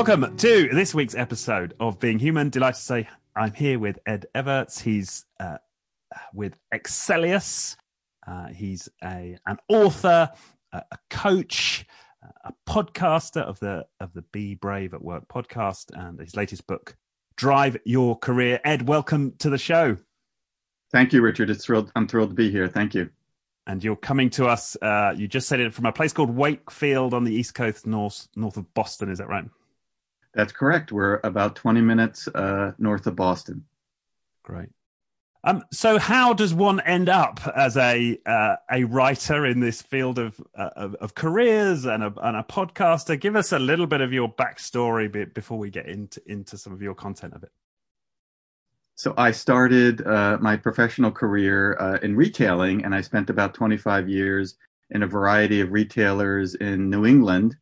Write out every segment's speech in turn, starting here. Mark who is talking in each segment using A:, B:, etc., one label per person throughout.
A: Welcome to this week's episode of Being Human. Delighted to say I'm here with Ed Evarts. He's uh, with Excelius. Uh, he's a an author, a, a coach, a podcaster of the of the Be Brave at Work podcast, and his latest book, Drive Your Career. Ed, welcome to the show.
B: Thank you, Richard. It's thrilled. I'm thrilled to be here. Thank you.
A: And you're coming to us. Uh, you just said it from a place called Wakefield on the east coast, north north of Boston. Is that right?
B: That's correct. We're about 20 minutes uh, north of Boston.
A: Great. Um, so, how does one end up as a uh, a writer in this field of uh, of, of, careers and a, and a podcaster? Give us a little bit of your backstory before we get into into some of your content of it.
B: So, I started uh, my professional career uh, in retailing, and I spent about 25 years in a variety of retailers in New England,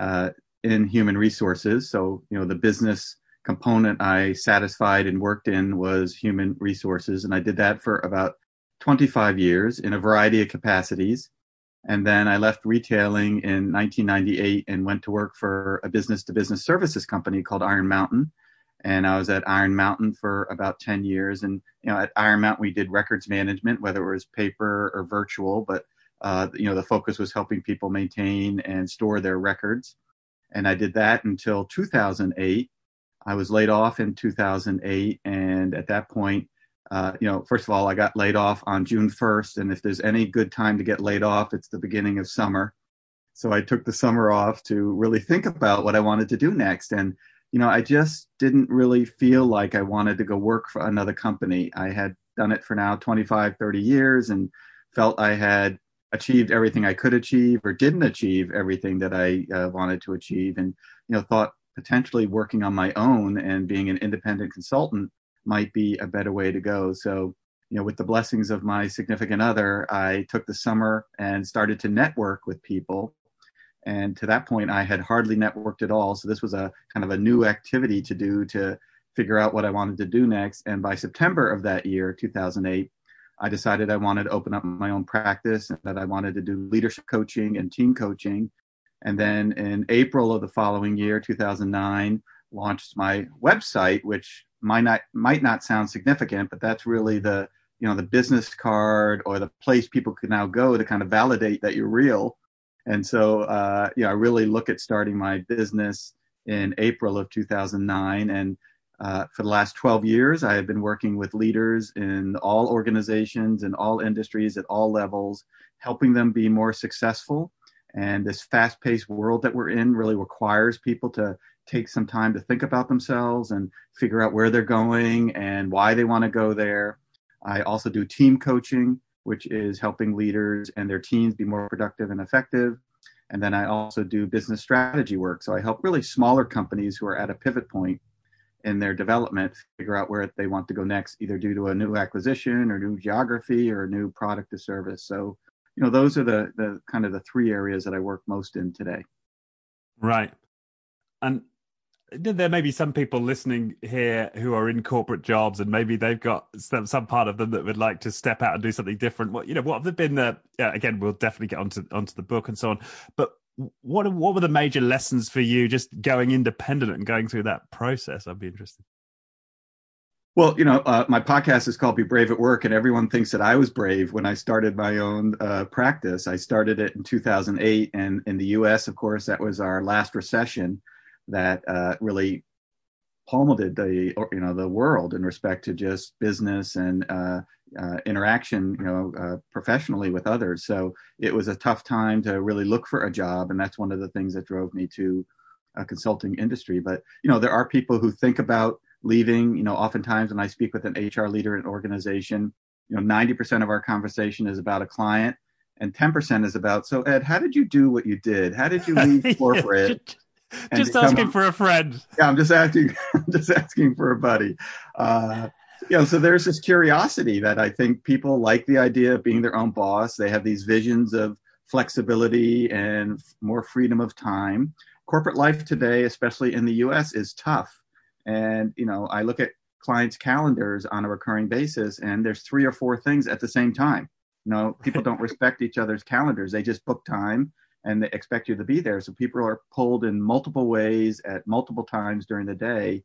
B: uh, in human resources. So, you know, the business component I satisfied and worked in was human resources. And I did that for about 25 years in a variety of capacities. And then I left retailing in 1998 and went to work for a business to business services company called Iron Mountain. And I was at Iron Mountain for about 10 years. And, you know, at Iron Mountain, we did records management, whether it was paper or virtual, but, uh, you know, the focus was helping people maintain and store their records and I did that until 2008. I was laid off in 2008, and at that point, uh, you know, first of all, I got laid off on June 1st, and if there's any good time to get laid off, it's the beginning of summer. So I took the summer off to really think about what I wanted to do next, and you know, I just didn't really feel like I wanted to go work for another company. I had done it for now 25, 30 years, and felt I had achieved everything I could achieve or didn't achieve everything that I uh, wanted to achieve and you know thought potentially working on my own and being an independent consultant might be a better way to go. So you know with the blessings of my significant other I took the summer and started to network with people. And to that point I had hardly networked at all. So this was a kind of a new activity to do to figure out what I wanted to do next. And by September of that year 2008 I decided I wanted to open up my own practice and that I wanted to do leadership coaching and team coaching. And then in April of the following year, 2009, launched my website, which might not might not sound significant, but that's really the you know the business card or the place people can now go to kind of validate that you're real. And so, uh, you know, I really look at starting my business in April of 2009, and uh, for the last 12 years, I have been working with leaders in all organizations and all industries at all levels, helping them be more successful. And this fast paced world that we're in really requires people to take some time to think about themselves and figure out where they're going and why they want to go there. I also do team coaching, which is helping leaders and their teams be more productive and effective. And then I also do business strategy work. So I help really smaller companies who are at a pivot point in their development figure out where they want to go next, either due to a new acquisition or new geography or a new product or service. So, you know, those are the the kind of the three areas that I work most in today.
A: Right. And there may be some people listening here who are in corporate jobs and maybe they've got some, some part of them that would like to step out and do something different what you know what have been the yeah, again we'll definitely get onto onto the book and so on but what what were the major lessons for you just going independent and going through that process? I'd be interested.
B: Well, you know, uh, my podcast is called Be Brave at Work, and everyone thinks that I was brave when I started my own uh, practice. I started it in 2008, and in the U.S., of course, that was our last recession that uh, really pummeled the you know the world in respect to just business and uh, interaction, you know, uh, professionally with others. So it was a tough time to really look for a job, and that's one of the things that drove me to a consulting industry. But you know, there are people who think about leaving. You know, oftentimes when I speak with an HR leader in an organization, you know, ninety percent of our conversation is about a client, and ten percent is about. So Ed, how did you do what you did? How did you leave corporate?
A: just asking for a friend.
B: Yeah, I'm just asking. I'm just asking for a buddy. Uh, you know, so there's this curiosity that I think people like the idea of being their own boss. They have these visions of flexibility and more freedom of time. Corporate life today, especially in the US, is tough. And, you know, I look at clients' calendars on a recurring basis, and there's three or four things at the same time. You know, people don't respect each other's calendars. They just book time and they expect you to be there. So people are pulled in multiple ways at multiple times during the day.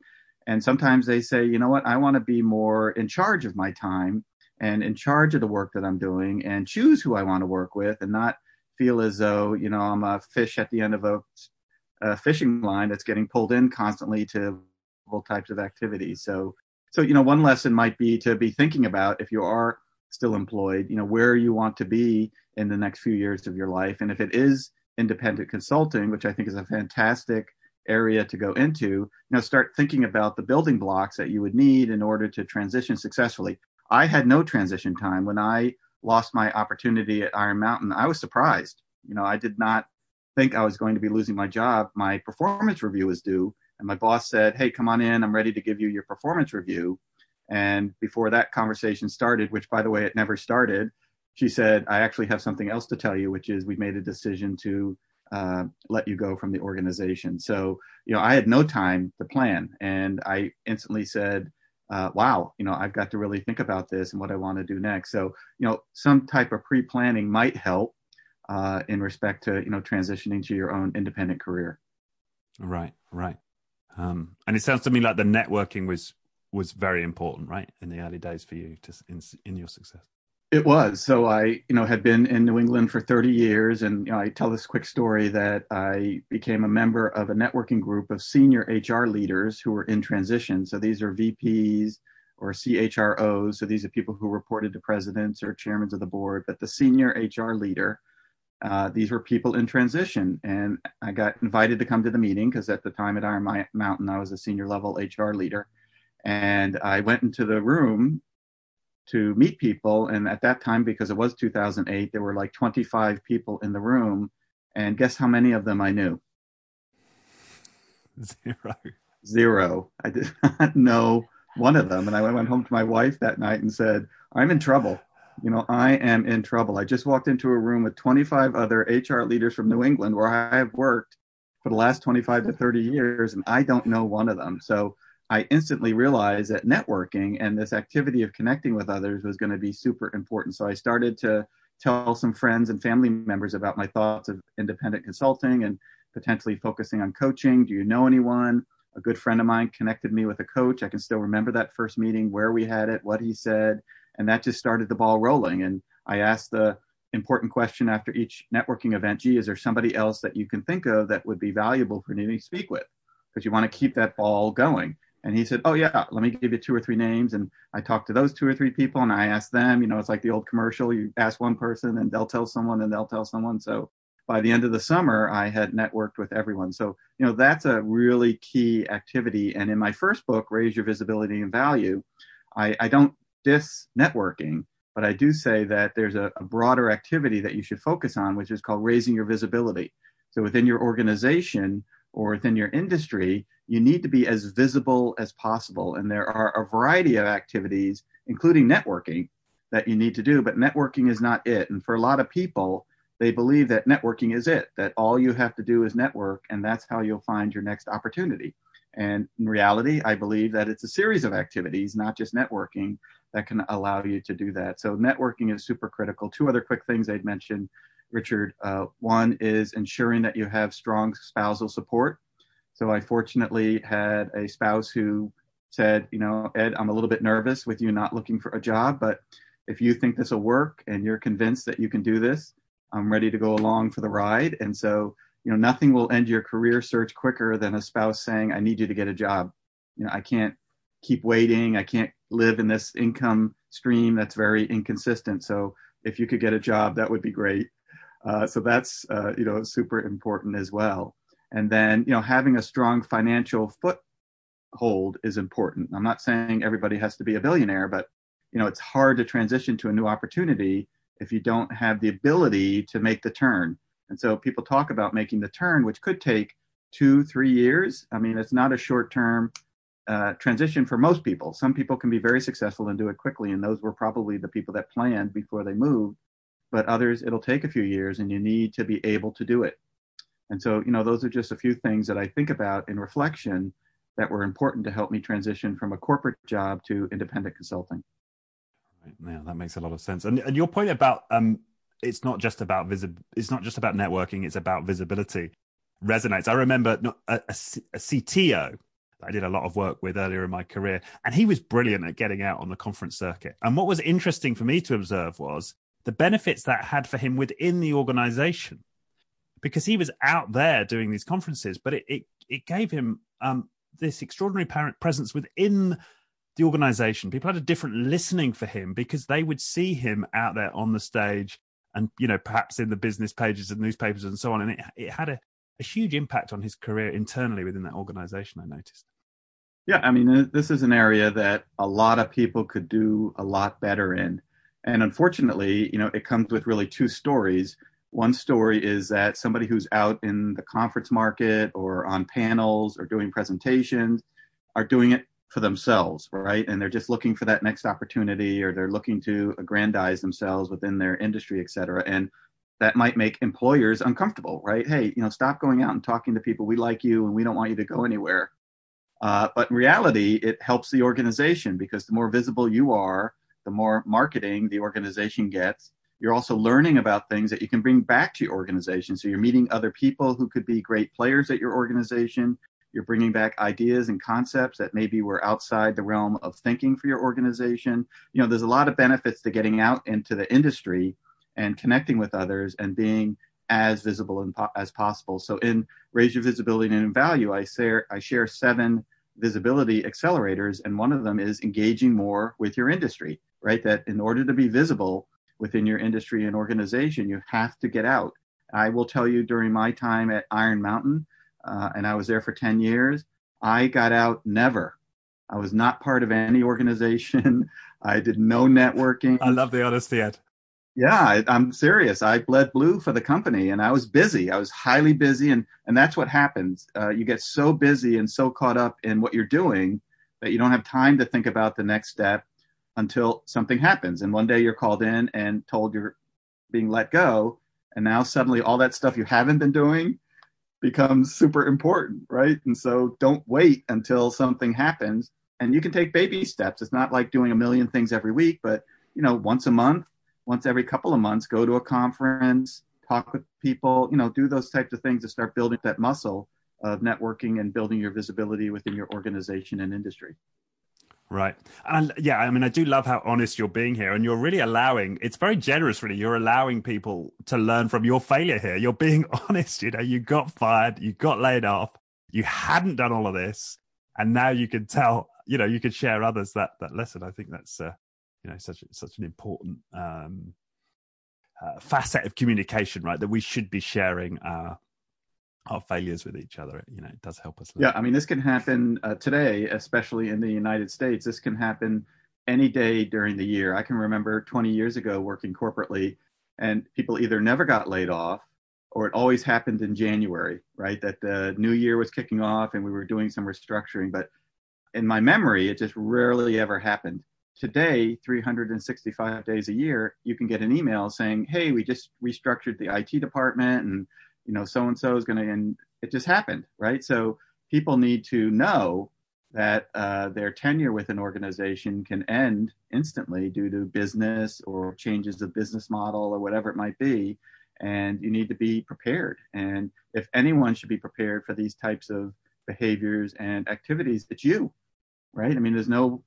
B: And sometimes they say, you know what, I want to be more in charge of my time and in charge of the work that I'm doing and choose who I want to work with and not feel as though, you know, I'm a fish at the end of a, a fishing line that's getting pulled in constantly to all types of activities. So, so, you know, one lesson might be to be thinking about if you are still employed, you know, where you want to be in the next few years of your life. And if it is independent consulting, which I think is a fantastic area to go into, you know, start thinking about the building blocks that you would need in order to transition successfully. I had no transition time when I lost my opportunity at Iron Mountain. I was surprised. You know, I did not think I was going to be losing my job. My performance review was due, and my boss said, Hey, come on in. I'm ready to give you your performance review. And before that conversation started, which by the way, it never started, she said, I actually have something else to tell you, which is we made a decision to uh, let you go from the organization. So, you know, I had no time to plan. And I instantly said, uh, wow, you know, I've got to really think about this and what I want to do next. So, you know, some type of pre planning might help uh, in respect to, you know, transitioning to your own independent career.
A: Right, right. Um, and it sounds to me like the networking was was very important, right, in the early days for you to in, in your success.
B: It was. So I, you know, had been in New England for 30 years, and you know, I tell this quick story that I became a member of a networking group of senior HR leaders who were in transition. So these are VPs or CHROs. So these are people who reported to presidents or chairmen of the board. But the senior HR leader, uh, these were people in transition, and I got invited to come to the meeting because at the time at Iron Mountain I was a senior level HR leader and I went into the room to meet people. And at that time, because it was 2008, there were like 25 people in the room. And guess how many of them I knew?
A: Zero.
B: Zero. I did not know one of them. And I went home to my wife that night and said, I'm in trouble. You know, I am in trouble. I just walked into a room with 25 other HR leaders from New England where I have worked for the last 25 to 30 years, and I don't know one of them. So I instantly realized that networking and this activity of connecting with others was going to be super important. So I started to tell some friends and family members about my thoughts of independent consulting and potentially focusing on coaching. Do you know anyone? A good friend of mine connected me with a coach. I can still remember that first meeting, where we had it, what he said, and that just started the ball rolling. And I asked the important question after each networking event gee, is there somebody else that you can think of that would be valuable for me to speak with? Because you want to keep that ball going. And he said, Oh, yeah, let me give you two or three names. And I talked to those two or three people and I asked them, you know, it's like the old commercial you ask one person and they'll tell someone and they'll tell someone. So by the end of the summer, I had networked with everyone. So, you know, that's a really key activity. And in my first book, Raise Your Visibility and Value, I, I don't diss networking, but I do say that there's a, a broader activity that you should focus on, which is called raising your visibility. So within your organization, or within your industry, you need to be as visible as possible. And there are a variety of activities, including networking, that you need to do. But networking is not it. And for a lot of people, they believe that networking is it, that all you have to do is network, and that's how you'll find your next opportunity. And in reality, I believe that it's a series of activities, not just networking, that can allow you to do that. So networking is super critical. Two other quick things I'd mention Richard. Uh, one is ensuring that you have strong spousal support. So I fortunately had a spouse who said, you know, Ed, I'm a little bit nervous with you not looking for a job, but if you think this will work and you're convinced that you can do this, I'm ready to go along for the ride. And so, you know, nothing will end your career search quicker than a spouse saying, I need you to get a job. You know, I can't keep waiting. I can't live in this income stream that's very inconsistent. So if you could get a job, that would be great. Uh, so that's uh, you know super important as well. And then you know having a strong financial foothold is important. I'm not saying everybody has to be a billionaire, but you know it's hard to transition to a new opportunity if you don't have the ability to make the turn. And so people talk about making the turn, which could take two, three years. I mean, it's not a short term uh, transition for most people. Some people can be very successful and do it quickly, and those were probably the people that planned before they moved but others it'll take a few years and you need to be able to do it. And so, you know, those are just a few things that I think about in reflection that were important to help me transition from a corporate job to independent consulting.
A: Right. Yeah, that makes a lot of sense. And, and your point about um, it's not just about visi- it's not just about networking it's about visibility resonates i remember a cto I did a lot of work with earlier in my career, and he was brilliant at getting out on the conference circuit. And what was interesting for me to observe was the benefits that had for him within the organization, because he was out there doing these conferences, but it it, it gave him um, this extraordinary presence within the organization. People had a different listening for him because they would see him out there on the stage and, you know, perhaps in the business pages of newspapers and so on. And it, it had a, a huge impact on his career internally within that organization, I noticed.
B: Yeah, I mean, this is an area that a lot of people could do a lot better in. And unfortunately, you know, it comes with really two stories. One story is that somebody who's out in the conference market or on panels or doing presentations are doing it for themselves, right? And they're just looking for that next opportunity or they're looking to aggrandize themselves within their industry, et cetera. And that might make employers uncomfortable, right? Hey, you know, stop going out and talking to people. We like you and we don't want you to go anywhere. Uh, but in reality, it helps the organization because the more visible you are, the more marketing the organization gets. You're also learning about things that you can bring back to your organization. So you're meeting other people who could be great players at your organization. You're bringing back ideas and concepts that maybe were outside the realm of thinking for your organization. You know, there's a lot of benefits to getting out into the industry and connecting with others and being as visible as possible. So in Raise Your Visibility and Value, I share, I share seven visibility accelerators, and one of them is engaging more with your industry, right? That in order to be visible within your industry and organization, you have to get out. I will tell you during my time at Iron Mountain, uh, and I was there for 10 years. I got out never. I was not part of any organization. I did no networking.
A: I love the honesty, Ed.
B: Yeah, I, am serious. I bled blue for the company, and I was busy. I was highly busy, and and that's what happens. Uh, you get so busy and so caught up in what you're doing that you don't have time to think about the next step until something happens. And one day you're called in and told you're being let go, and now suddenly all that stuff you haven't been doing becomes super important, right? And so don't wait until something happens. And you can take baby steps. It's not like doing a million things every week, but you know, once a month, once every couple of months, go to a conference, talk with people, you know, do those types of things to start building that muscle of networking and building your visibility within your organization and industry.
A: Right. And yeah, I mean, I do love how honest you're being here. And you're really allowing, it's very generous, really. You're allowing people to learn from your failure here. You're being honest. You know, you got fired, you got laid off, you hadn't done all of this. And now you can tell, you know, you can share others that, that lesson. I think that's, uh, you know, such, such an important, um, uh, facet of communication, right? That we should be sharing our our failures with each other. You know, it does help us.
B: Learn. Yeah, I mean, this can happen uh, today, especially in the United States. This can happen any day during the year. I can remember 20 years ago working corporately, and people either never got laid off or it always happened in January, right? That the new year was kicking off and we were doing some restructuring. But in my memory, it just rarely ever happened. Today, 365 days a year, you can get an email saying, Hey, we just restructured the IT department and you know, so and so is going to, and it just happened, right? So people need to know that uh, their tenure with an organization can end instantly due to business or changes of business model or whatever it might be. And you need to be prepared. And if anyone should be prepared for these types of behaviors and activities, it's you, right? I mean, there's no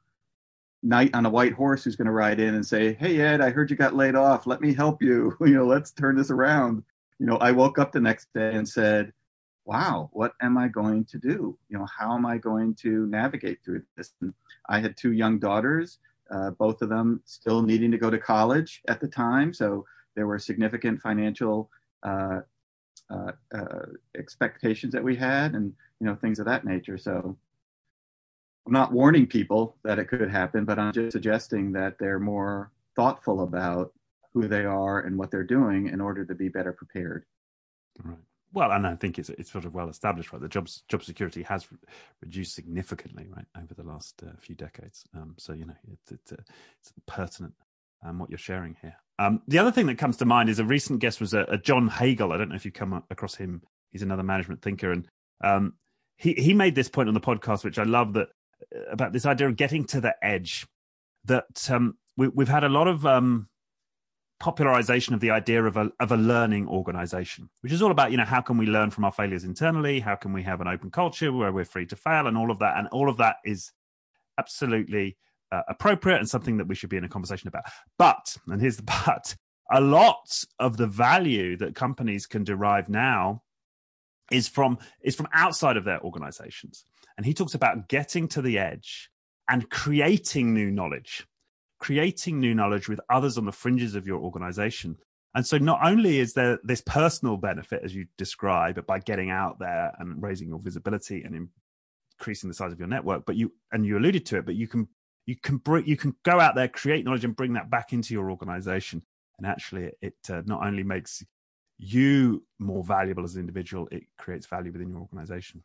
B: knight on a white horse who's going to ride in and say, Hey, Ed, I heard you got laid off. Let me help you. You know, let's turn this around you know, I woke up the next day and said, wow, what am I going to do? You know, how am I going to navigate through this? And I had two young daughters, uh, both of them still needing to go to college at the time. So there were significant financial uh, uh, uh expectations that we had and, you know, things of that nature. So I'm not warning people that it could happen, but I'm just suggesting that they're more thoughtful about who they are and what they're doing in order to be better prepared.
A: Right. Well, and I think it's it's sort of well established, right? The jobs job security has re- reduced significantly, right, over the last uh, few decades. Um, so you know, uh, it's pertinent um, what you're sharing here. Um, the other thing that comes to mind is a recent guest was a, a John Hagel. I don't know if you've come across him. He's another management thinker, and um, he he made this point on the podcast, which I love that about this idea of getting to the edge. That um, we, have had a lot of um, popularization of the idea of a of a learning organization, which is all about you know how can we learn from our failures internally, how can we have an open culture where we're free to fail, and all of that, and all of that is absolutely uh, appropriate and something that we should be in a conversation about. But and here's the but: a lot of the value that companies can derive now is from is from outside of their organizations, and he talks about getting to the edge and creating new knowledge creating new knowledge with others on the fringes of your organization. And so not only is there this personal benefit, as you describe, it by getting out there and raising your visibility and increasing the size of your network, but you, and you alluded to it, but you can, you can bring, you can go out there, create knowledge and bring that back into your organization. And actually it uh, not only makes you more valuable as an individual, it creates value within your organization.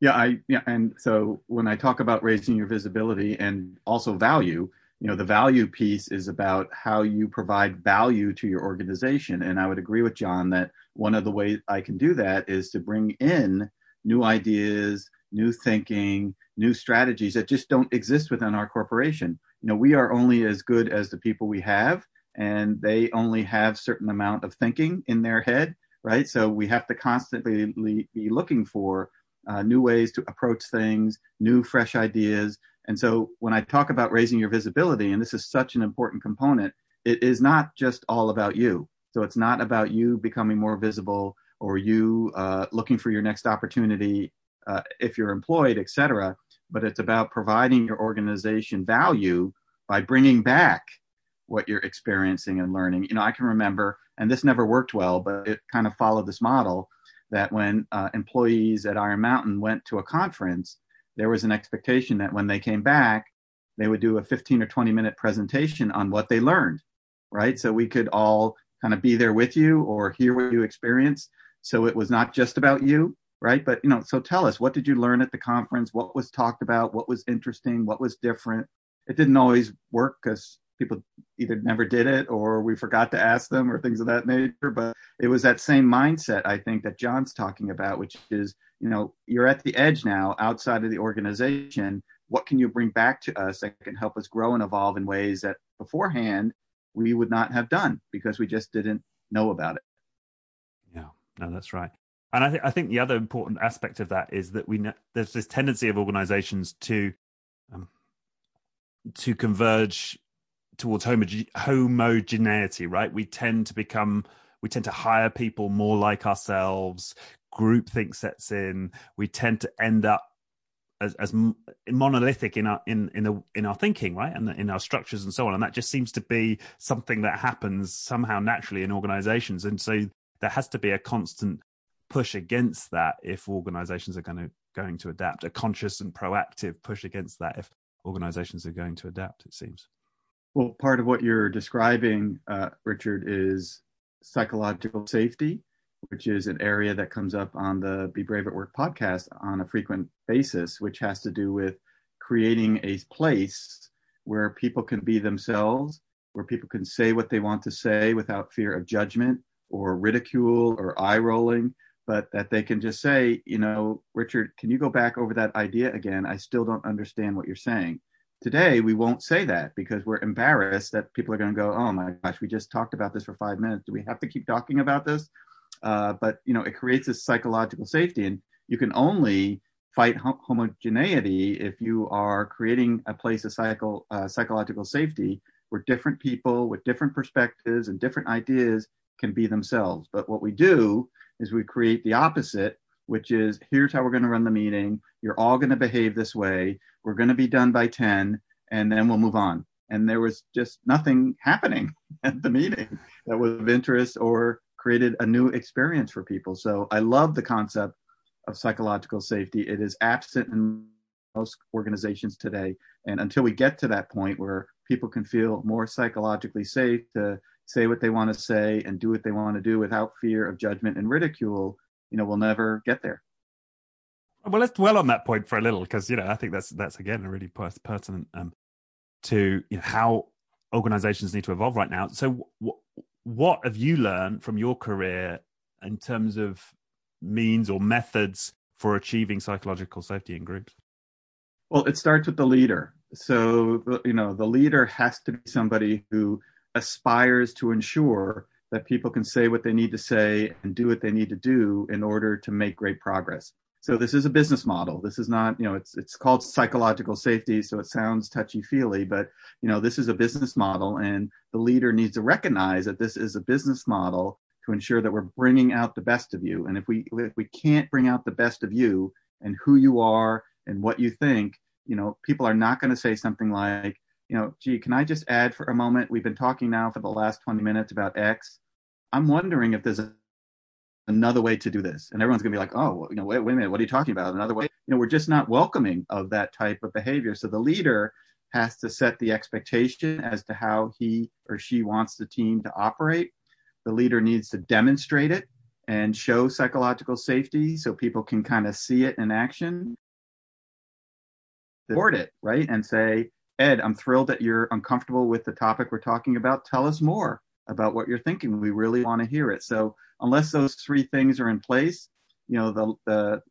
B: Yeah, I yeah, and so when I talk about raising your visibility and also value, you know the value piece is about how you provide value to your organization and i would agree with john that one of the ways i can do that is to bring in new ideas new thinking new strategies that just don't exist within our corporation you know we are only as good as the people we have and they only have certain amount of thinking in their head right so we have to constantly be looking for uh, new ways to approach things new fresh ideas and so when I talk about raising your visibility, and this is such an important component, it is not just all about you. So it's not about you becoming more visible or you uh, looking for your next opportunity uh, if you're employed, et cetera. But it's about providing your organization value by bringing back what you're experiencing and learning. You know, I can remember, and this never worked well, but it kind of followed this model that when uh, employees at Iron Mountain went to a conference, there was an expectation that when they came back, they would do a 15 or 20 minute presentation on what they learned, right? So we could all kind of be there with you or hear what you experienced. So it was not just about you, right? But, you know, so tell us, what did you learn at the conference? What was talked about? What was interesting? What was different? It didn't always work because people either never did it or we forgot to ask them or things of that nature. But it was that same mindset, I think, that John's talking about, which is, you know, you're at the edge now outside of the organization. What can you bring back to us that can help us grow and evolve in ways that beforehand we would not have done because we just didn't know about it?
A: Yeah, no, that's right. And I, th- I think the other important aspect of that is that we know, there's this tendency of organizations to um, to converge towards homoge- homogeneity, right? We tend to become, we tend to hire people more like ourselves. Groupthink sets in. We tend to end up as, as monolithic in our in in the in our thinking, right, and in our structures and so on. And that just seems to be something that happens somehow naturally in organizations. And so there has to be a constant push against that if organizations are going to going to adapt. A conscious and proactive push against that if organizations are going to adapt. It seems.
B: Well, part of what you're describing, uh, Richard, is psychological safety, which is an area that comes up on the Be Brave at Work podcast on a frequent basis, which has to do with creating a place where people can be themselves, where people can say what they want to say without fear of judgment or ridicule or eye rolling, but that they can just say, you know, Richard, can you go back over that idea again? I still don't understand what you're saying Today, we won't say that because we're embarrassed that people are going to go, oh my gosh, we just talked about this for five minutes. Do we have to keep talking about this? Uh, but, you know, it creates this psychological safety. And you can only fight homogeneity if you are creating a place of psycho, uh, psychological safety where different people with different perspectives and different ideas can be themselves. But what we do is we create the opposite which is here's how we're going to run the meeting. You're all going to behave this way. We're going to be done by 10, and then we'll move on. And there was just nothing happening at the meeting that was of interest or created a new experience for people. So I love the concept of psychological safety. It is absent in most organizations today. And until we get to that point where people can feel more psychologically safe to say what they want to say and do what they want to do without fear of judgment and ridicule, you know we'll never get there.
A: Well, let's dwell on that point for a little because you know I think that's that's again a really pertinent um, to you know, how organizations need to evolve right now. So, w- what have you learned from your career in terms of means or methods for achieving psychological safety in groups?
B: Well, it starts with the leader. So, you know, the leader has to be somebody who aspires to ensure that people can say what they need to say and do what they need to do in order to make great progress. So this is a business model. This is not, you know, it's it's called psychological safety, so it sounds touchy-feely, but you know, this is a business model and the leader needs to recognize that this is a business model to ensure that we're bringing out the best of you. And if we if we can't bring out the best of you and who you are and what you think, you know, people are not going to say something like, you know, gee, can I just add for a moment? We've been talking now for the last 20 minutes about X. I'm wondering if there's a, another way to do this. And everyone's going to be like, oh, you know, wait, wait a minute, what are you talking about? Another way? You know, we're just not welcoming of that type of behavior. So the leader has to set the expectation as to how he or she wants the team to operate. The leader needs to demonstrate it and show psychological safety so people can kind of see it in action. Support it, right? And say, Ed, I'm thrilled that you're uncomfortable with the topic we're talking about. Tell us more about what you're thinking. We really want to hear it. So unless those three things are in place, you know, the, the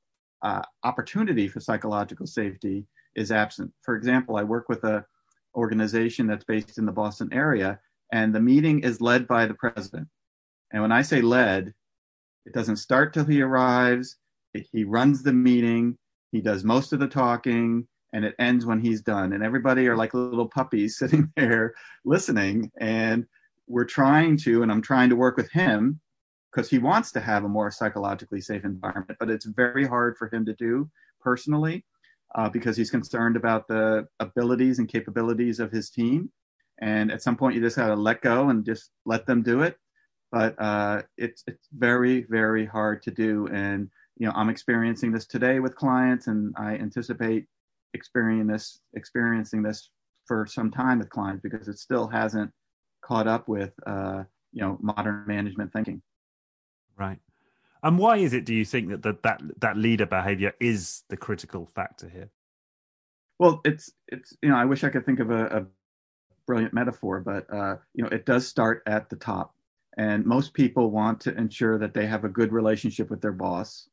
B: uh, opportunity for psychological safety is absent. For example, I work with a organization that's based in the Boston area, and the meeting is led by the president. And when I say led, it doesn't start till he arrives. He runs the meeting. He does most of the talking and it ends when he's done. And everybody are like little puppies sitting there listening. And we're trying to, and I'm trying to work with him because he wants to have a more psychologically safe environment, but it's very hard for him to do personally uh, because he's concerned about the abilities and capabilities of his team. And at some point, you just got to let go and just let them do it. But uh, it's it's very very hard to do, and you know I'm experiencing this today with clients, and I anticipate experiencing this experiencing this for some time with clients because it still hasn't caught up with uh, you know modern management thinking.
A: Right. And why is it, do you think, that that that, that leader behavior is the critical factor here?
B: Well, it's it's you know I wish I could think of a, a brilliant metaphor, but uh, you know it does start at the top, and most people want to ensure that they have a good relationship with their boss,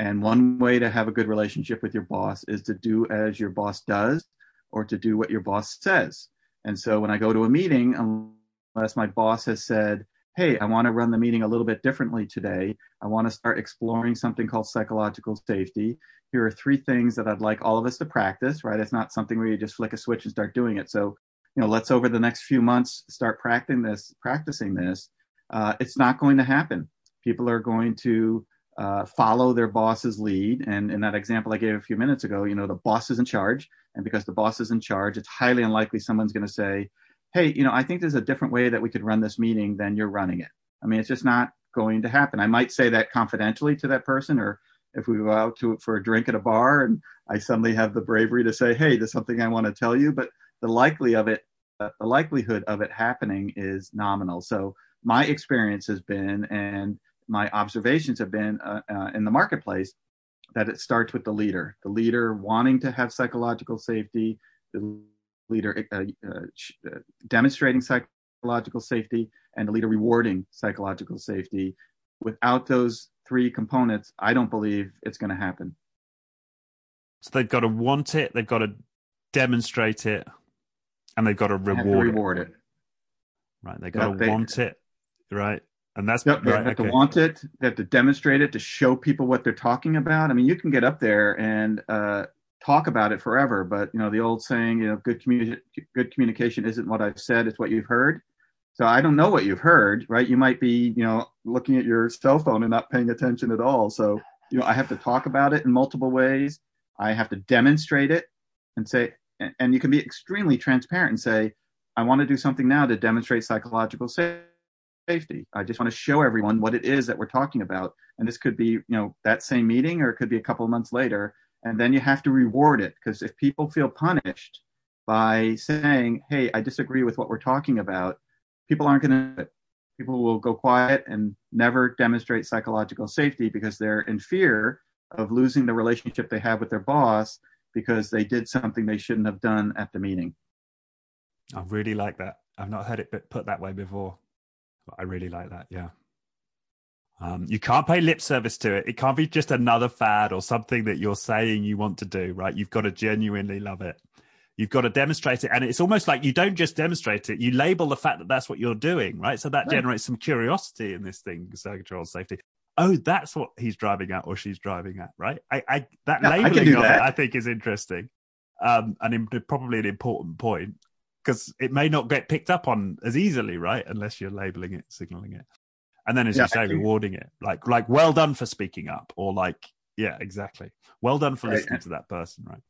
B: and one way to have a good relationship with your boss is to do as your boss does or to do what your boss says. And so when I go to a meeting, unless my boss has said, Hey, I want to run the meeting a little bit differently today. I want to start exploring something called psychological safety. Here are three things that I'd like all of us to practice, right? It's not something where you just flick a switch and start doing it. So, you know, let's over the next few months start practicing this, practicing this. Uh, it's not going to happen. People are going to uh, follow their boss's lead. And in that example I gave a few minutes ago, you know, the boss is in charge. And because the boss is in charge, it's highly unlikely someone's going to say, hey, you know, I think there's a different way that we could run this meeting than you're running it. I mean, it's just not going to happen. I might say that confidentially to that person, or if we go out to for a drink at a bar and I suddenly have the bravery to say, hey, there's something I want to tell you. But the likely of it, uh, the likelihood of it happening is nominal. So my experience has been, and my observations have been uh, uh, in the marketplace that it starts with the leader, the leader wanting to have psychological safety, the leader uh, uh, uh, demonstrating psychological safety, and the leader rewarding psychological safety. Without those three components, I don't believe it's going to happen.
A: So they've got to want it, they've got to demonstrate it, and they've got to reward, to
B: reward it. it.
A: Right, they've got to they, want it, right? And that's
B: yep, they have okay. to want it. They have to demonstrate it to show people what they're talking about. I mean, you can get up there and uh, talk about it forever, but you know the old saying, you know, good good communication isn't what I've said; it's what you've heard. So I don't know what you've heard, right? You might be, you know, looking at your cell phone and not paying attention at all. So you know, I have to talk about it in multiple ways. I have to demonstrate it and say, and you can be extremely transparent and say, I want to do something now to demonstrate psychological safety safety. I just want to show everyone what it is that we're talking about. And this could be, you know, that same meeting or it could be a couple of months later. And then you have to reward it because if people feel punished by saying, hey, I disagree with what we're talking about, people aren't going to, people will go quiet and never demonstrate psychological safety because they're in fear of losing the relationship they have with their boss because they did something they shouldn't have done at the meeting.
A: I really like that. I've not heard it put that way before. I really like that. Yeah. Um, you can't pay lip service to it. It can't be just another fad or something that you're saying you want to do, right? You've got to genuinely love it. You've got to demonstrate it. And it's almost like you don't just demonstrate it, you label the fact that that's what you're doing, right? So that right. generates some curiosity in this thing, control safety. Oh, that's what he's driving at or she's driving at, right? I, I that yeah, labeling I of that. it, I think, is interesting, um, and in, probably an important point because it may not get picked up on as easily, right? Unless you're labeling it, signaling it, and then as yeah, you say, rewarding it, like like well done for speaking up, or like yeah, exactly, well done for right. listening to that person, right?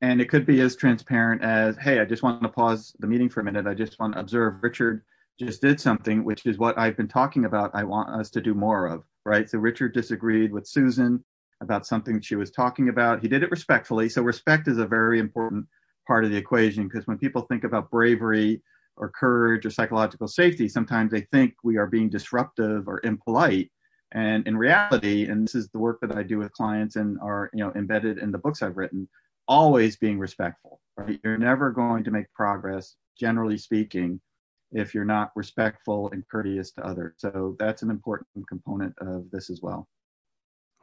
B: And it could be as transparent as, hey, I just want to pause the meeting for a minute. I just want to observe Richard just did something, which is what I've been talking about. I want us to do more of, right? So Richard disagreed with Susan about something she was talking about. He did it respectfully. So respect is a very important part of the equation because when people think about bravery or courage or psychological safety, sometimes they think we are being disruptive or impolite. And in reality, and this is the work that I do with clients and are you know embedded in the books I've written, always being respectful. Right? You're never going to make progress, generally speaking, if you're not respectful and courteous to others. So that's an important component of this as well.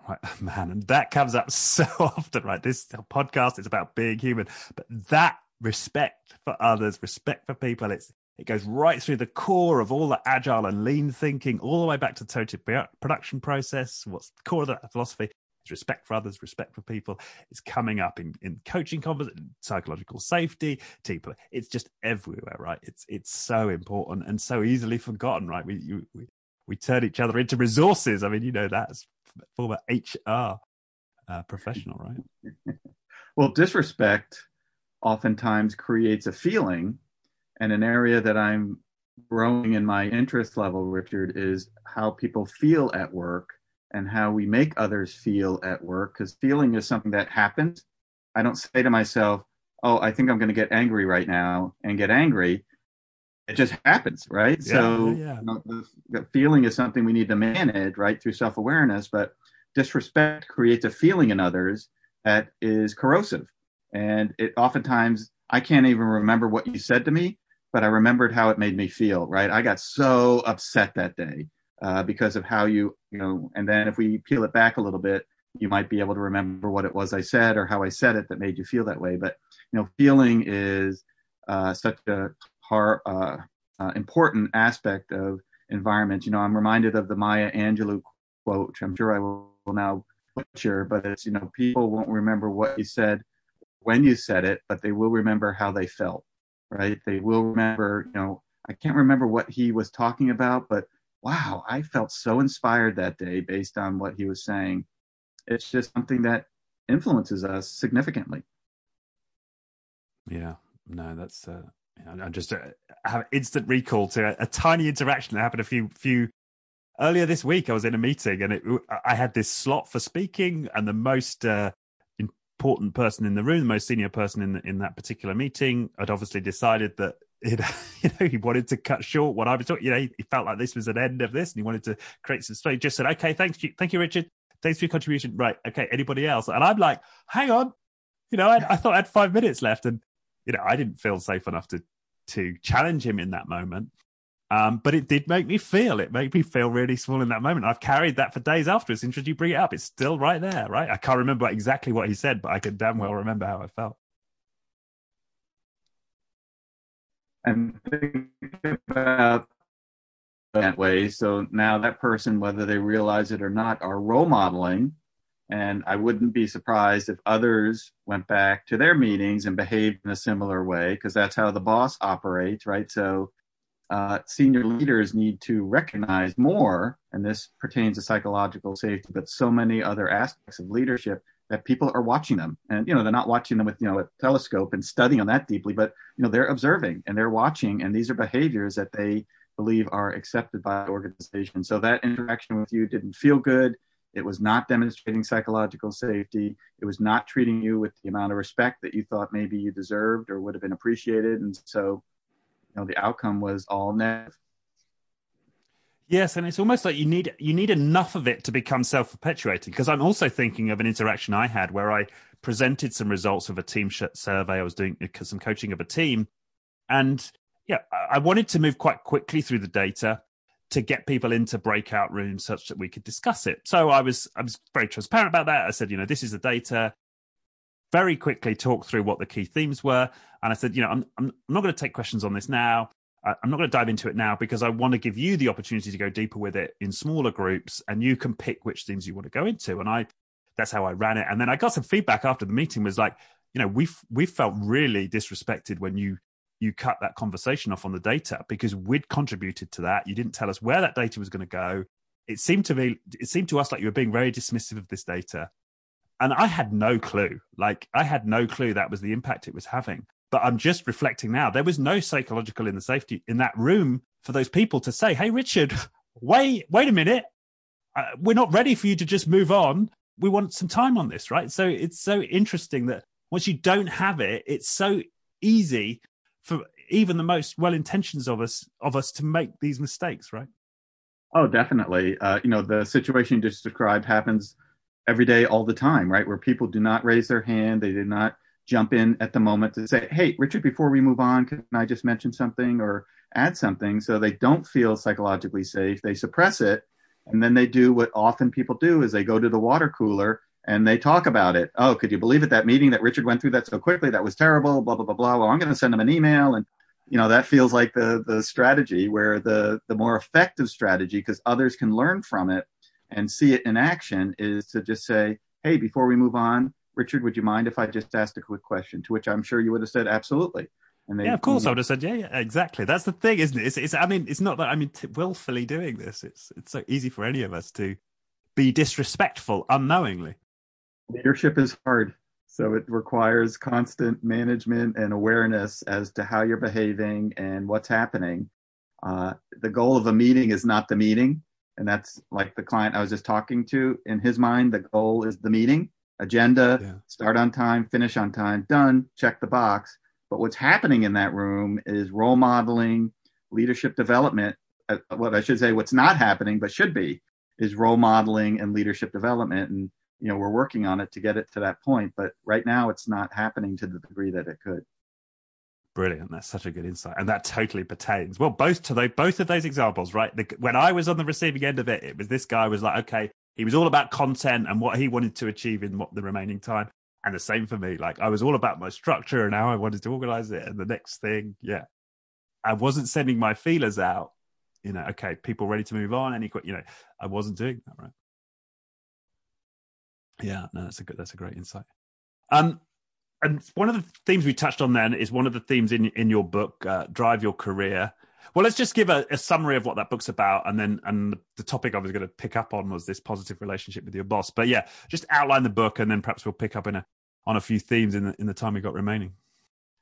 A: Right, man, and that comes up so often, right? This podcast is about being human, but that respect for others, respect for people, it's it goes right through the core of all the agile and lean thinking, all the way back to the total production process. What's the core of that philosophy? It's respect for others, respect for people. It's coming up in, in coaching conversation, psychological safety, people. It's just everywhere, right? It's it's so important and so easily forgotten, right? We you, we we turn each other into resources. I mean, you know that's former HR uh, professional, right?
B: well, disrespect oftentimes creates a feeling, and an area that I'm growing in my interest level, Richard, is how people feel at work and how we make others feel at work because feeling is something that happens. I don't say to myself, oh, I think I'm going to get angry right now and get angry. It just happens, right? Yeah, so yeah. You know, the, the feeling is something we need to manage, right, through self awareness. But disrespect creates a feeling in others that is corrosive. And it oftentimes, I can't even remember what you said to me, but I remembered how it made me feel, right? I got so upset that day uh, because of how you, you know, and then if we peel it back a little bit, you might be able to remember what it was I said or how I said it that made you feel that way. But, you know, feeling is uh, such a hard, uh, uh, important aspect of environment. You know, I'm reminded of the Maya Angelou quote, which I'm sure I will, will now butcher, but it's, you know, people won't remember what you said when you said it, but they will remember how they felt, right? They will remember, you know, I can't remember what he was talking about, but wow, I felt so inspired that day based on what he was saying. It's just something that influences us significantly.
A: Yeah, no, that's uh, I just uh, have instant recall to a, a, tiny interaction that happened a few few earlier this week. I was in a meeting and it, I had this slot for speaking, and the most uh, important person in the room, the most senior person in in that particular meeting, had obviously decided that know, you know, he wanted to cut short what I was talking. You know, he, he, felt like this was an end of this, and he wanted to create some space. Just said, "Okay, thanks, thank you, Richard. Thanks for your contribution." Right, okay. Anybody else? And I'm like, "Hang on," you know, I, I thought I had five minutes left, and you know, I didn't feel safe enough to to challenge him in that moment. Um, but it did make me feel. It made me feel really small in that moment. I've carried that for days afterwards. Since you bring it up, it's still right there, right? I can't remember exactly what he said, but I can damn well remember how I felt.
B: and think about that way. So now that person, whether they realize it or not, are role modeling. And I wouldn't be surprised if others went back to their meetings and behaved in a similar way, because that's how the boss operates, right? So uh, senior leaders need to recognize more, and this pertains to psychological safety, but so many other aspects of leadership that people are watching them. And you know they're not watching them with you know a telescope and studying on that deeply but you know they're observing and they're watching and these are behaviors that they believe are accepted by the organization. So that interaction with you didn't feel good it was not demonstrating psychological safety it was not treating you with the amount of respect that you thought maybe you deserved or would have been appreciated and so you know the outcome was all negative
A: Yes, and it's almost like you need you need enough of it to become self perpetuating. Because I'm also thinking of an interaction I had where I presented some results of a team survey. I was doing uh, some coaching of a team, and yeah, I wanted to move quite quickly through the data to get people into breakout rooms such that we could discuss it. So I was I was very transparent about that. I said, you know, this is the data. very quickly talked through what the key themes were. And I said, you know, I'm, I'm, not going to take questions on this now. I'm not going to dive into it now because I want to give you the opportunity to go deeper with it in smaller groups and you can pick which themes you want to go into. And I, that's how I ran it. And then I got some feedback after the meeting was like, you know, we we felt really disrespected when you you cut that conversation off on the data because we'd contributed to that. You didn't tell us where that data was going to go. It seemed to me, it seemed to us like you were being very dismissive of this data. And I had no clue. Like I had no clue that was the impact it was having. But I'm just reflecting now. There was no psychological in the safety in that room for those people to say, "Hey, Richard, wait, wait a minute. Uh, we're not ready for you to just move on. We want some time on this, right?" So it's so interesting that once you don't have it, it's so easy for even the most well intentions of us of us to make these mistakes, right?
B: Oh, definitely. Uh, you know, the situation you just described happens every day, all the time, right? Where people do not raise their hand, they do not jump in at the moment to say, "Hey, Richard, before we move on, can I just mention something or add something?" So they don't feel psychologically safe. They suppress it, and then they do what often people do: is they go to the water cooler and they talk about it. Oh, could you believe it? That meeting that Richard went through that so quickly, that was terrible. Blah blah blah blah. Well, I'm going to send him an email, and you know that feels like the the strategy where the the more effective strategy because others can learn from it and see it in action is to just say, hey, before we move on, Richard, would you mind if I just asked a quick question? To which I'm sure you would have said absolutely.
A: And they, yeah, of course, I would have said, yeah, yeah, exactly. That's the thing, isn't it? It's, it's I mean, it's not that I mean t- willfully doing this. It's it's so easy for any of us to be disrespectful unknowingly.
B: Leadership is hard. So it requires constant management and awareness as to how you're behaving and what's happening. Uh, the goal of a meeting is not the meeting. And that's like the client I was just talking to. In his mind, the goal is the meeting, agenda, yeah. start on time, finish on time, done, check the box. But what's happening in that room is role modeling, leadership development. Uh, what I should say, what's not happening, but should be, is role modeling and leadership development. And you know we're working on it to get it to that point but right now it's not happening to the degree that it could.
A: Brilliant. That's such a good insight. And that totally pertains. Well both to those both of those examples right? The, when i was on the receiving end of it it was this guy was like okay he was all about content and what he wanted to achieve in what the remaining time. And the same for me. Like i was all about my structure and how i wanted to organize it and the next thing. Yeah. I wasn't sending my feelers out you know okay people ready to move on? Any you know i wasn't doing that right yeah, no, that's a good. That's a great insight. Um, and one of the themes we touched on then is one of the themes in in your book, uh, "Drive Your Career." Well, let's just give a, a, summary of what that book's about, and then and the topic I was going to pick up on was this positive relationship with your boss. But yeah, just outline the book, and then perhaps we'll pick up in a on a few themes in the in the time we got remaining.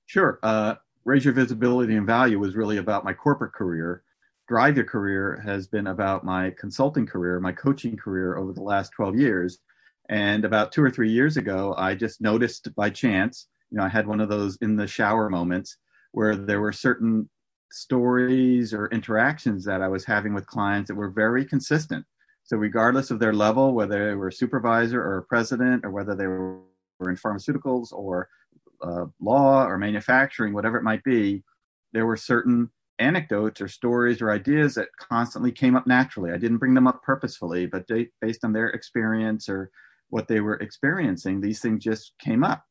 B: Sure. Uh, Raise your visibility and value was really about my corporate career. Drive your career has been about my consulting career, my coaching career over the last 12 years. And about two or three years ago, I just noticed by chance, you know, I had one of those in the shower moments where there were certain stories or interactions that I was having with clients that were very consistent. So, regardless of their level, whether they were a supervisor or a president, or whether they were in pharmaceuticals or uh, law or manufacturing, whatever it might be, there were certain anecdotes or stories or ideas that constantly came up naturally. I didn't bring them up purposefully, but they, based on their experience or what they were experiencing, these things just came up.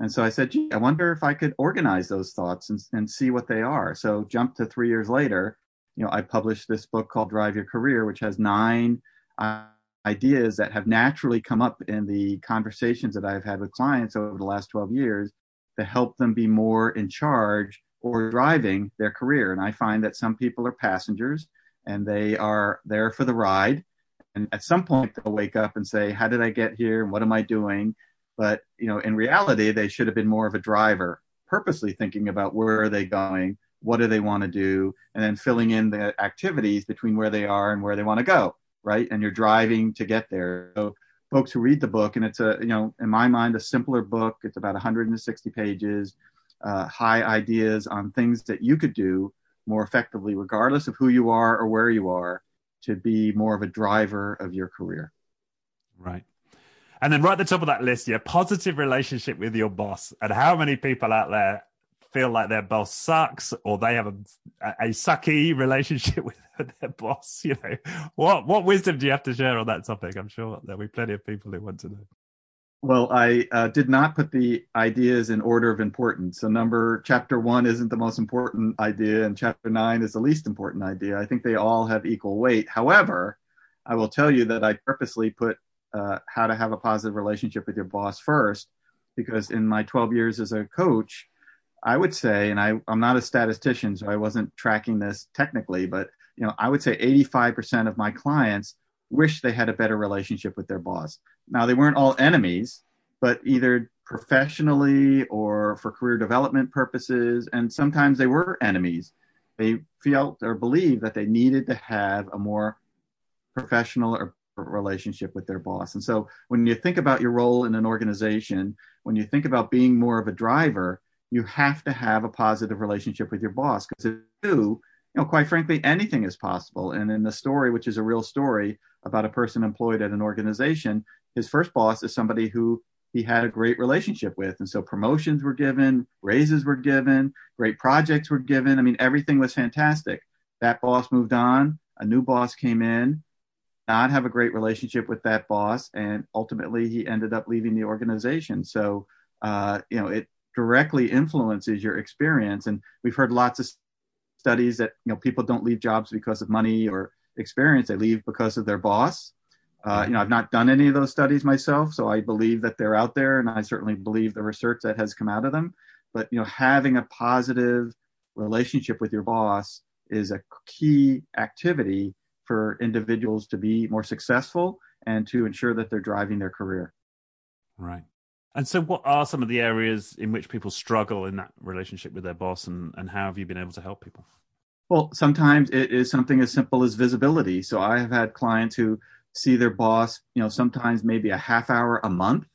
B: And so I said, gee, I wonder if I could organize those thoughts and, and see what they are. So jump to three years later, you know, I published this book called Drive Your Career, which has nine uh, ideas that have naturally come up in the conversations that I've had with clients over the last 12 years to help them be more in charge or driving their career. And I find that some people are passengers and they are there for the ride and at some point they'll wake up and say how did i get here? And what am i doing? But you know in reality they should have been more of a driver purposely thinking about where are they going what do they want to do and then filling in the activities between where they are and where they want to go right? And you're driving to get there. So folks who read the book and it's a you know in my mind a simpler book. It's about 160 pages uh, high ideas on things that you could do more effectively regardless of who you are or where you are to be more of a driver of your career.
A: Right. And then right at the top of that list, yeah, positive relationship with your boss. And how many people out there feel like their boss sucks or they have a, a sucky relationship with their boss? You know, what what wisdom do you have to share on that topic? I'm sure there'll be plenty of people who want to know.
B: Well, I uh, did not put the ideas in order of importance. So, number chapter one isn't the most important idea, and chapter nine is the least important idea. I think they all have equal weight. However, I will tell you that I purposely put uh, how to have a positive relationship with your boss first, because in my 12 years as a coach, I would say, and I, I'm not a statistician, so I wasn't tracking this technically, but you know, I would say 85% of my clients wish they had a better relationship with their boss. Now, they weren't all enemies, but either professionally or for career development purposes, and sometimes they were enemies. They felt or believed that they needed to have a more professional or relationship with their boss. And so when you think about your role in an organization, when you think about being more of a driver, you have to have a positive relationship with your boss because if you do, you know, quite frankly, anything is possible. And in the story, which is a real story about a person employed at an organization, his first boss is somebody who he had a great relationship with. And so promotions were given, raises were given, great projects were given. I mean, everything was fantastic. That boss moved on, a new boss came in, not have a great relationship with that boss, and ultimately he ended up leaving the organization. So, uh, you know, it directly influences your experience. And we've heard lots of studies that you know people don't leave jobs because of money or experience; they leave because of their boss. Uh, you know, I've not done any of those studies myself, so I believe that they're out there, and I certainly believe the research that has come out of them. But you know, having a positive relationship with your boss is a key activity for individuals to be more successful and to ensure that they're driving their career.
A: Right. And so, what are some of the areas in which people struggle in that relationship with their boss, and, and how have you been able to help people?
B: Well, sometimes it is something as simple as visibility. So, I have had clients who see their boss, you know, sometimes maybe a half hour a month,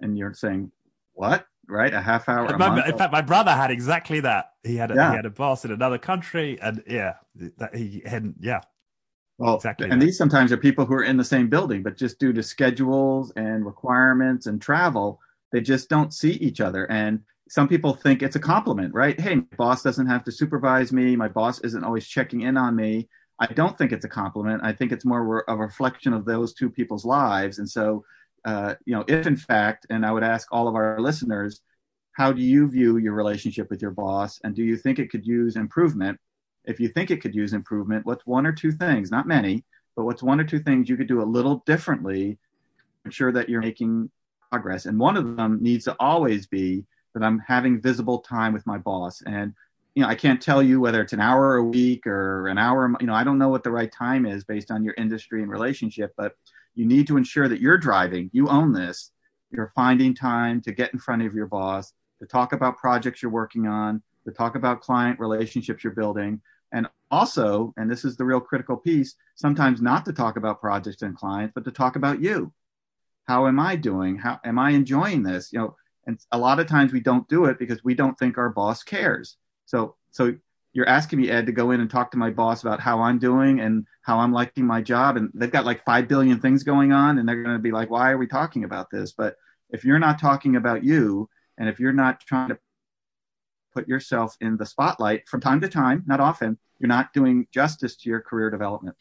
B: and you're saying, "What?" Right? A half hour a
A: my,
B: month.
A: In fact, my brother had exactly that. He had a, yeah. he had a boss in another country, and yeah, that he hadn't. Yeah,
B: well, exactly. And that. these sometimes are people who are in the same building, but just due to schedules and requirements and travel, they just don't see each other. And some people think it's a compliment, right? Hey, my boss doesn't have to supervise me. My boss isn't always checking in on me. I don't think it's a compliment. I think it's more a reflection of those two people's lives. And so, uh, you know, if in fact, and I would ask all of our listeners, how do you view your relationship with your boss? And do you think it could use improvement? If you think it could use improvement, what's one or two things, not many, but what's one or two things you could do a little differently to ensure that you're making progress. And one of them needs to always be that I'm having visible time with my boss. And, you know, I can't tell you whether it's an hour a week or an hour, you know, I don't know what the right time is based on your industry and relationship, but you need to ensure that you're driving, you own this, you're finding time to get in front of your boss, to talk about projects you're working on, to talk about client relationships you're building. And also, and this is the real critical piece, sometimes not to talk about projects and clients, but to talk about you how am I doing? How am I enjoying this? You know, and a lot of times we don't do it because we don't think our boss cares. So, so you're asking me, Ed, to go in and talk to my boss about how I'm doing and how I'm liking my job. And they've got like 5 billion things going on and they're going to be like, why are we talking about this? But if you're not talking about you and if you're not trying to put yourself in the spotlight from time to time, not often, you're not doing justice to your career development.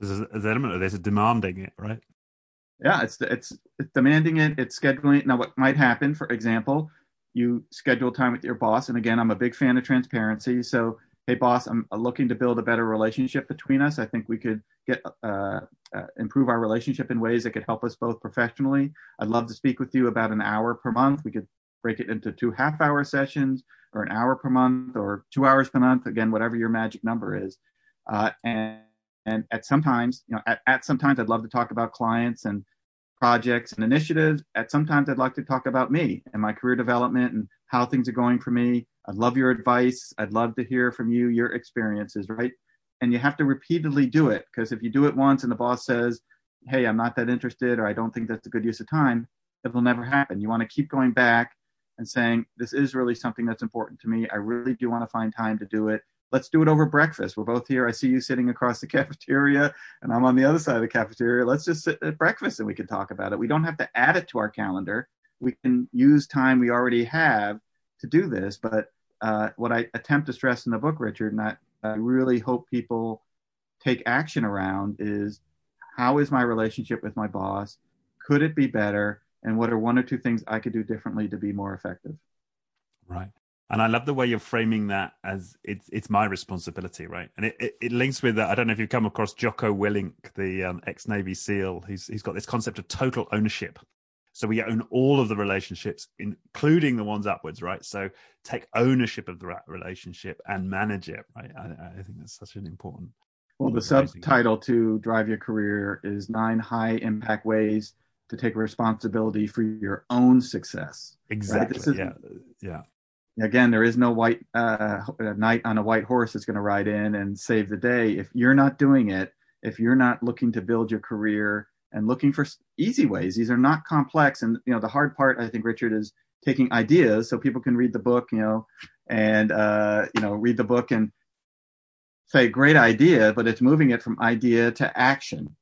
A: There's an element of this demanding it, right?
B: yeah, it's it's it's demanding it. It's scheduling it. Now, what might happen, for example, you schedule time with your boss, and again, I'm a big fan of transparency. So, hey, boss, I'm looking to build a better relationship between us. I think we could get uh, uh, improve our relationship in ways that could help us both professionally. I'd love to speak with you about an hour per month. We could break it into two half-hour sessions, or an hour per month, or two hours per month. Again, whatever your magic number is, uh, and and at sometimes, you know, at, at sometimes I'd love to talk about clients and projects and initiatives. At sometimes I'd like to talk about me and my career development and how things are going for me. I'd love your advice. I'd love to hear from you, your experiences, right? And you have to repeatedly do it because if you do it once and the boss says, Hey, I'm not that interested, or I don't think that's a good use of time, it'll never happen. You want to keep going back and saying, This is really something that's important to me. I really do want to find time to do it let's do it over breakfast. We're both here. I see you sitting across the cafeteria and I'm on the other side of the cafeteria. Let's just sit at breakfast and we can talk about it. We don't have to add it to our calendar. We can use time we already have to do this. But uh, what I attempt to stress in the book, Richard, and I, I really hope people take action around is how is my relationship with my boss? Could it be better? And what are one or two things I could do differently to be more effective?
A: Right. And I love the way you're framing that as it's it's my responsibility, right? And it, it, it links with that. I don't know if you've come across Jocko Willink, the um, ex Navy SEAL. He's he's got this concept of total ownership. So we own all of the relationships, including the ones upwards, right? So take ownership of the relationship and manage it, right? I, I think that's such an important.
B: Well, the subtitle to drive your career is nine high impact ways to take responsibility for your own success.
A: Exactly. Right? Is, yeah. Yeah
B: again, there is no white uh, knight on a white horse that's going to ride in and save the day. If you're not doing it, if you're not looking to build your career and looking for easy ways, these are not complex. And you know, the hard part, I think, Richard, is taking ideas so people can read the book, you know, and uh, you know, read the book and say, great idea, but it's moving it from idea to action,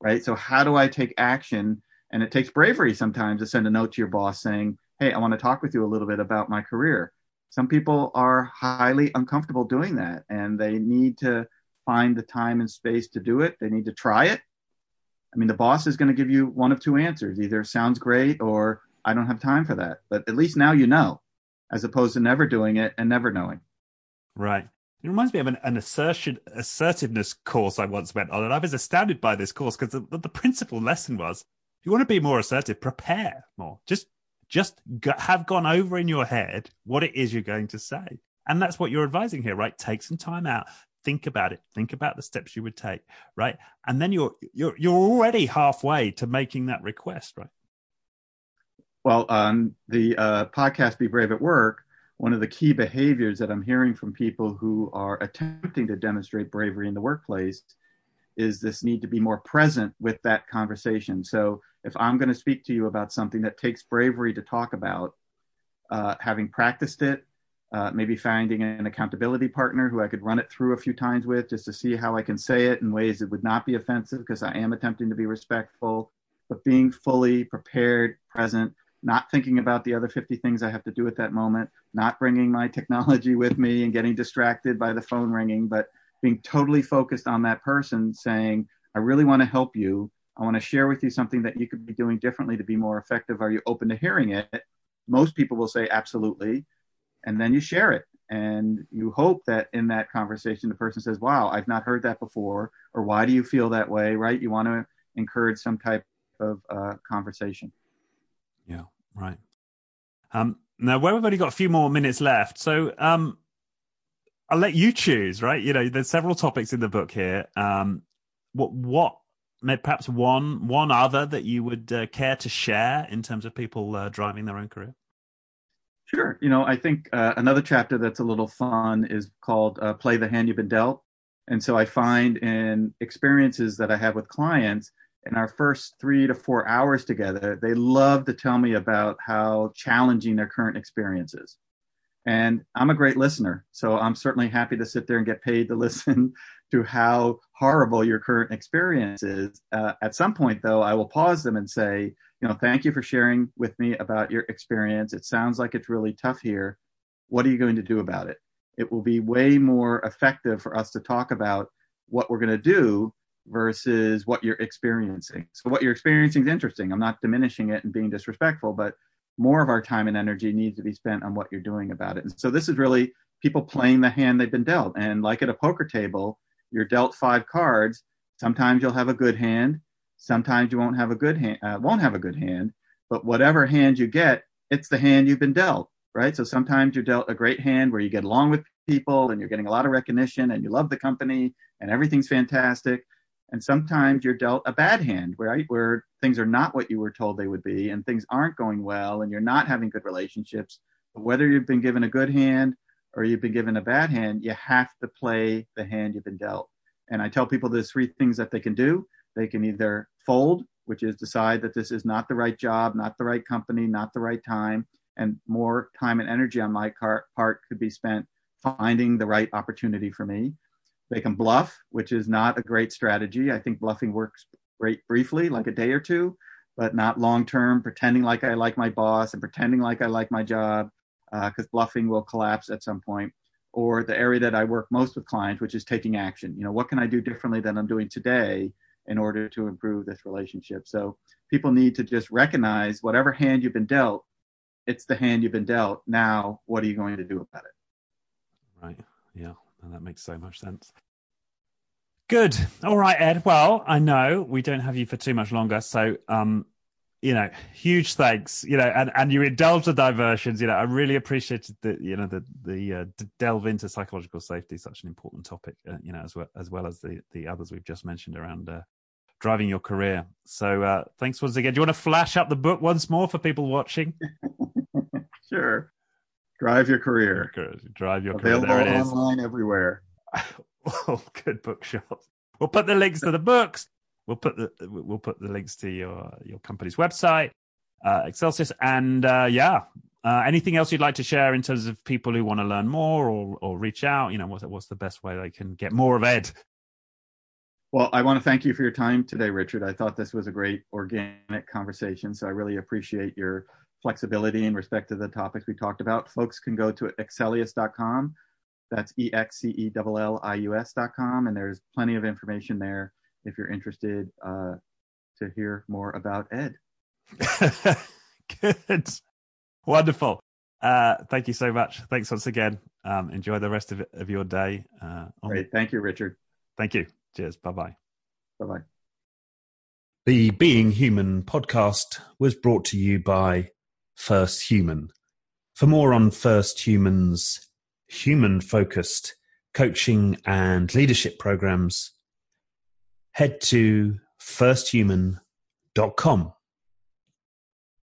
B: right? So how do I take action? And it takes bravery sometimes to send a note to your boss saying, hey, I want to talk with you a little bit about my career. Some people are highly uncomfortable doing that and they need to find the time and space to do it. They need to try it. I mean, the boss is going to give you one of two answers either sounds great or I don't have time for that. But at least now you know, as opposed to never doing it and never knowing.
A: Right. It reminds me of an, an assertion, assertiveness course I once went on, and I was astounded by this course because the, the principal lesson was: if you want to be more assertive, prepare more. Just just have gone over in your head what it is you're going to say. And that's what you're advising here, right? Take some time out, think about it, think about the steps you would take, right? And then you're you're you're already halfway to making that request, right?
B: Well, on the uh, podcast "Be Brave at Work," one of the key behaviors that I'm hearing from people who are attempting to demonstrate bravery in the workplace is this need to be more present with that conversation. So if I'm going to speak to you about something that takes bravery to talk about, uh, having practiced it, uh, maybe finding an accountability partner who I could run it through a few times with just to see how I can say it in ways that would not be offensive because I am attempting to be respectful, but being fully prepared, present, not thinking about the other 50 things I have to do at that moment, not bringing my technology with me and getting distracted by the phone ringing, but being totally focused on that person saying, I really want to help you. I want to share with you something that you could be doing differently to be more effective. Are you open to hearing it? Most people will say, absolutely. And then you share it. And you hope that in that conversation, the person says, wow, I've not heard that before. Or why do you feel that way? Right? You want to encourage some type of uh, conversation.
A: Yeah, right. Um, now, where we've only got a few more minutes left. So, um, I'll let you choose, right? You know, there's several topics in the book here. Um, what, what, perhaps one, one other that you would uh, care to share in terms of people uh, driving their own career?
B: Sure. You know, I think uh, another chapter that's a little fun is called uh, "Play the Hand You've Been Dealt." And so I find in experiences that I have with clients, in our first three to four hours together, they love to tell me about how challenging their current experience is. And I'm a great listener. So I'm certainly happy to sit there and get paid to listen to how horrible your current experience is. Uh, at some point, though, I will pause them and say, you know, thank you for sharing with me about your experience. It sounds like it's really tough here. What are you going to do about it? It will be way more effective for us to talk about what we're going to do versus what you're experiencing. So, what you're experiencing is interesting. I'm not diminishing it and being disrespectful, but more of our time and energy needs to be spent on what you're doing about it. And so this is really people playing the hand they've been dealt. And like at a poker table, you're dealt five cards. Sometimes you'll have a good hand. Sometimes you won't have a good hand. Uh, won't have a good hand. But whatever hand you get, it's the hand you've been dealt, right? So sometimes you're dealt a great hand where you get along with people and you're getting a lot of recognition and you love the company and everything's fantastic. And sometimes you're dealt a bad hand, right? Where things are not what you were told they would be and things aren't going well and you're not having good relationships. Whether you've been given a good hand or you've been given a bad hand, you have to play the hand you've been dealt. And I tell people there's three things that they can do. They can either fold, which is decide that this is not the right job, not the right company, not the right time, and more time and energy on my part could be spent finding the right opportunity for me. They can bluff, which is not a great strategy. I think bluffing works great briefly, like a day or two, but not long term, pretending like I like my boss and pretending like I like my job, because uh, bluffing will collapse at some point. Or the area that I work most with clients, which is taking action. You know, what can I do differently than I'm doing today in order to improve this relationship. So people need to just recognize whatever hand you've been dealt, it's the hand you've been dealt. Now, what are you going to do about it?
A: Right. Yeah. And that makes so much sense. Good. All right, Ed. Well, I know we don't have you for too much longer. So, um, you know, huge thanks. You know, and and you indulge the diversions. You know, I really appreciated the you know the the uh, delve into psychological safety, such an important topic. Uh, you know, as well as well as the the others we've just mentioned around uh, driving your career. So, uh, thanks once again. Do you want to flash up the book once more for people watching?
B: sure. Drive your career.
A: Drive your
B: Available
A: career.
B: There it is. online everywhere.
A: oh, good bookshops. We'll put the links to the books. We'll put the we'll put the links to your your company's website, uh, Excellius, and uh, yeah. Uh, anything else you'd like to share in terms of people who want to learn more or or reach out? You know, what's what's the best way they can get more of Ed?
B: Well, I want to thank you for your time today, Richard. I thought this was a great organic conversation, so I really appreciate your flexibility in respect to the topics we talked about. Folks can go to excellius.com that's E-X-C-E-L-L-I-U-S dot com. And there's plenty of information there if you're interested uh, to hear more about Ed.
A: Good. Wonderful. Uh, thank you so much. Thanks once again. Um, enjoy the rest of, it, of your day. Uh,
B: Great. The... Thank you, Richard.
A: Thank you. Cheers. Bye bye.
B: Bye bye.
A: The Being Human podcast was brought to you by First Human. For more on First Human's human focused coaching and leadership programs, head to firsthuman.com.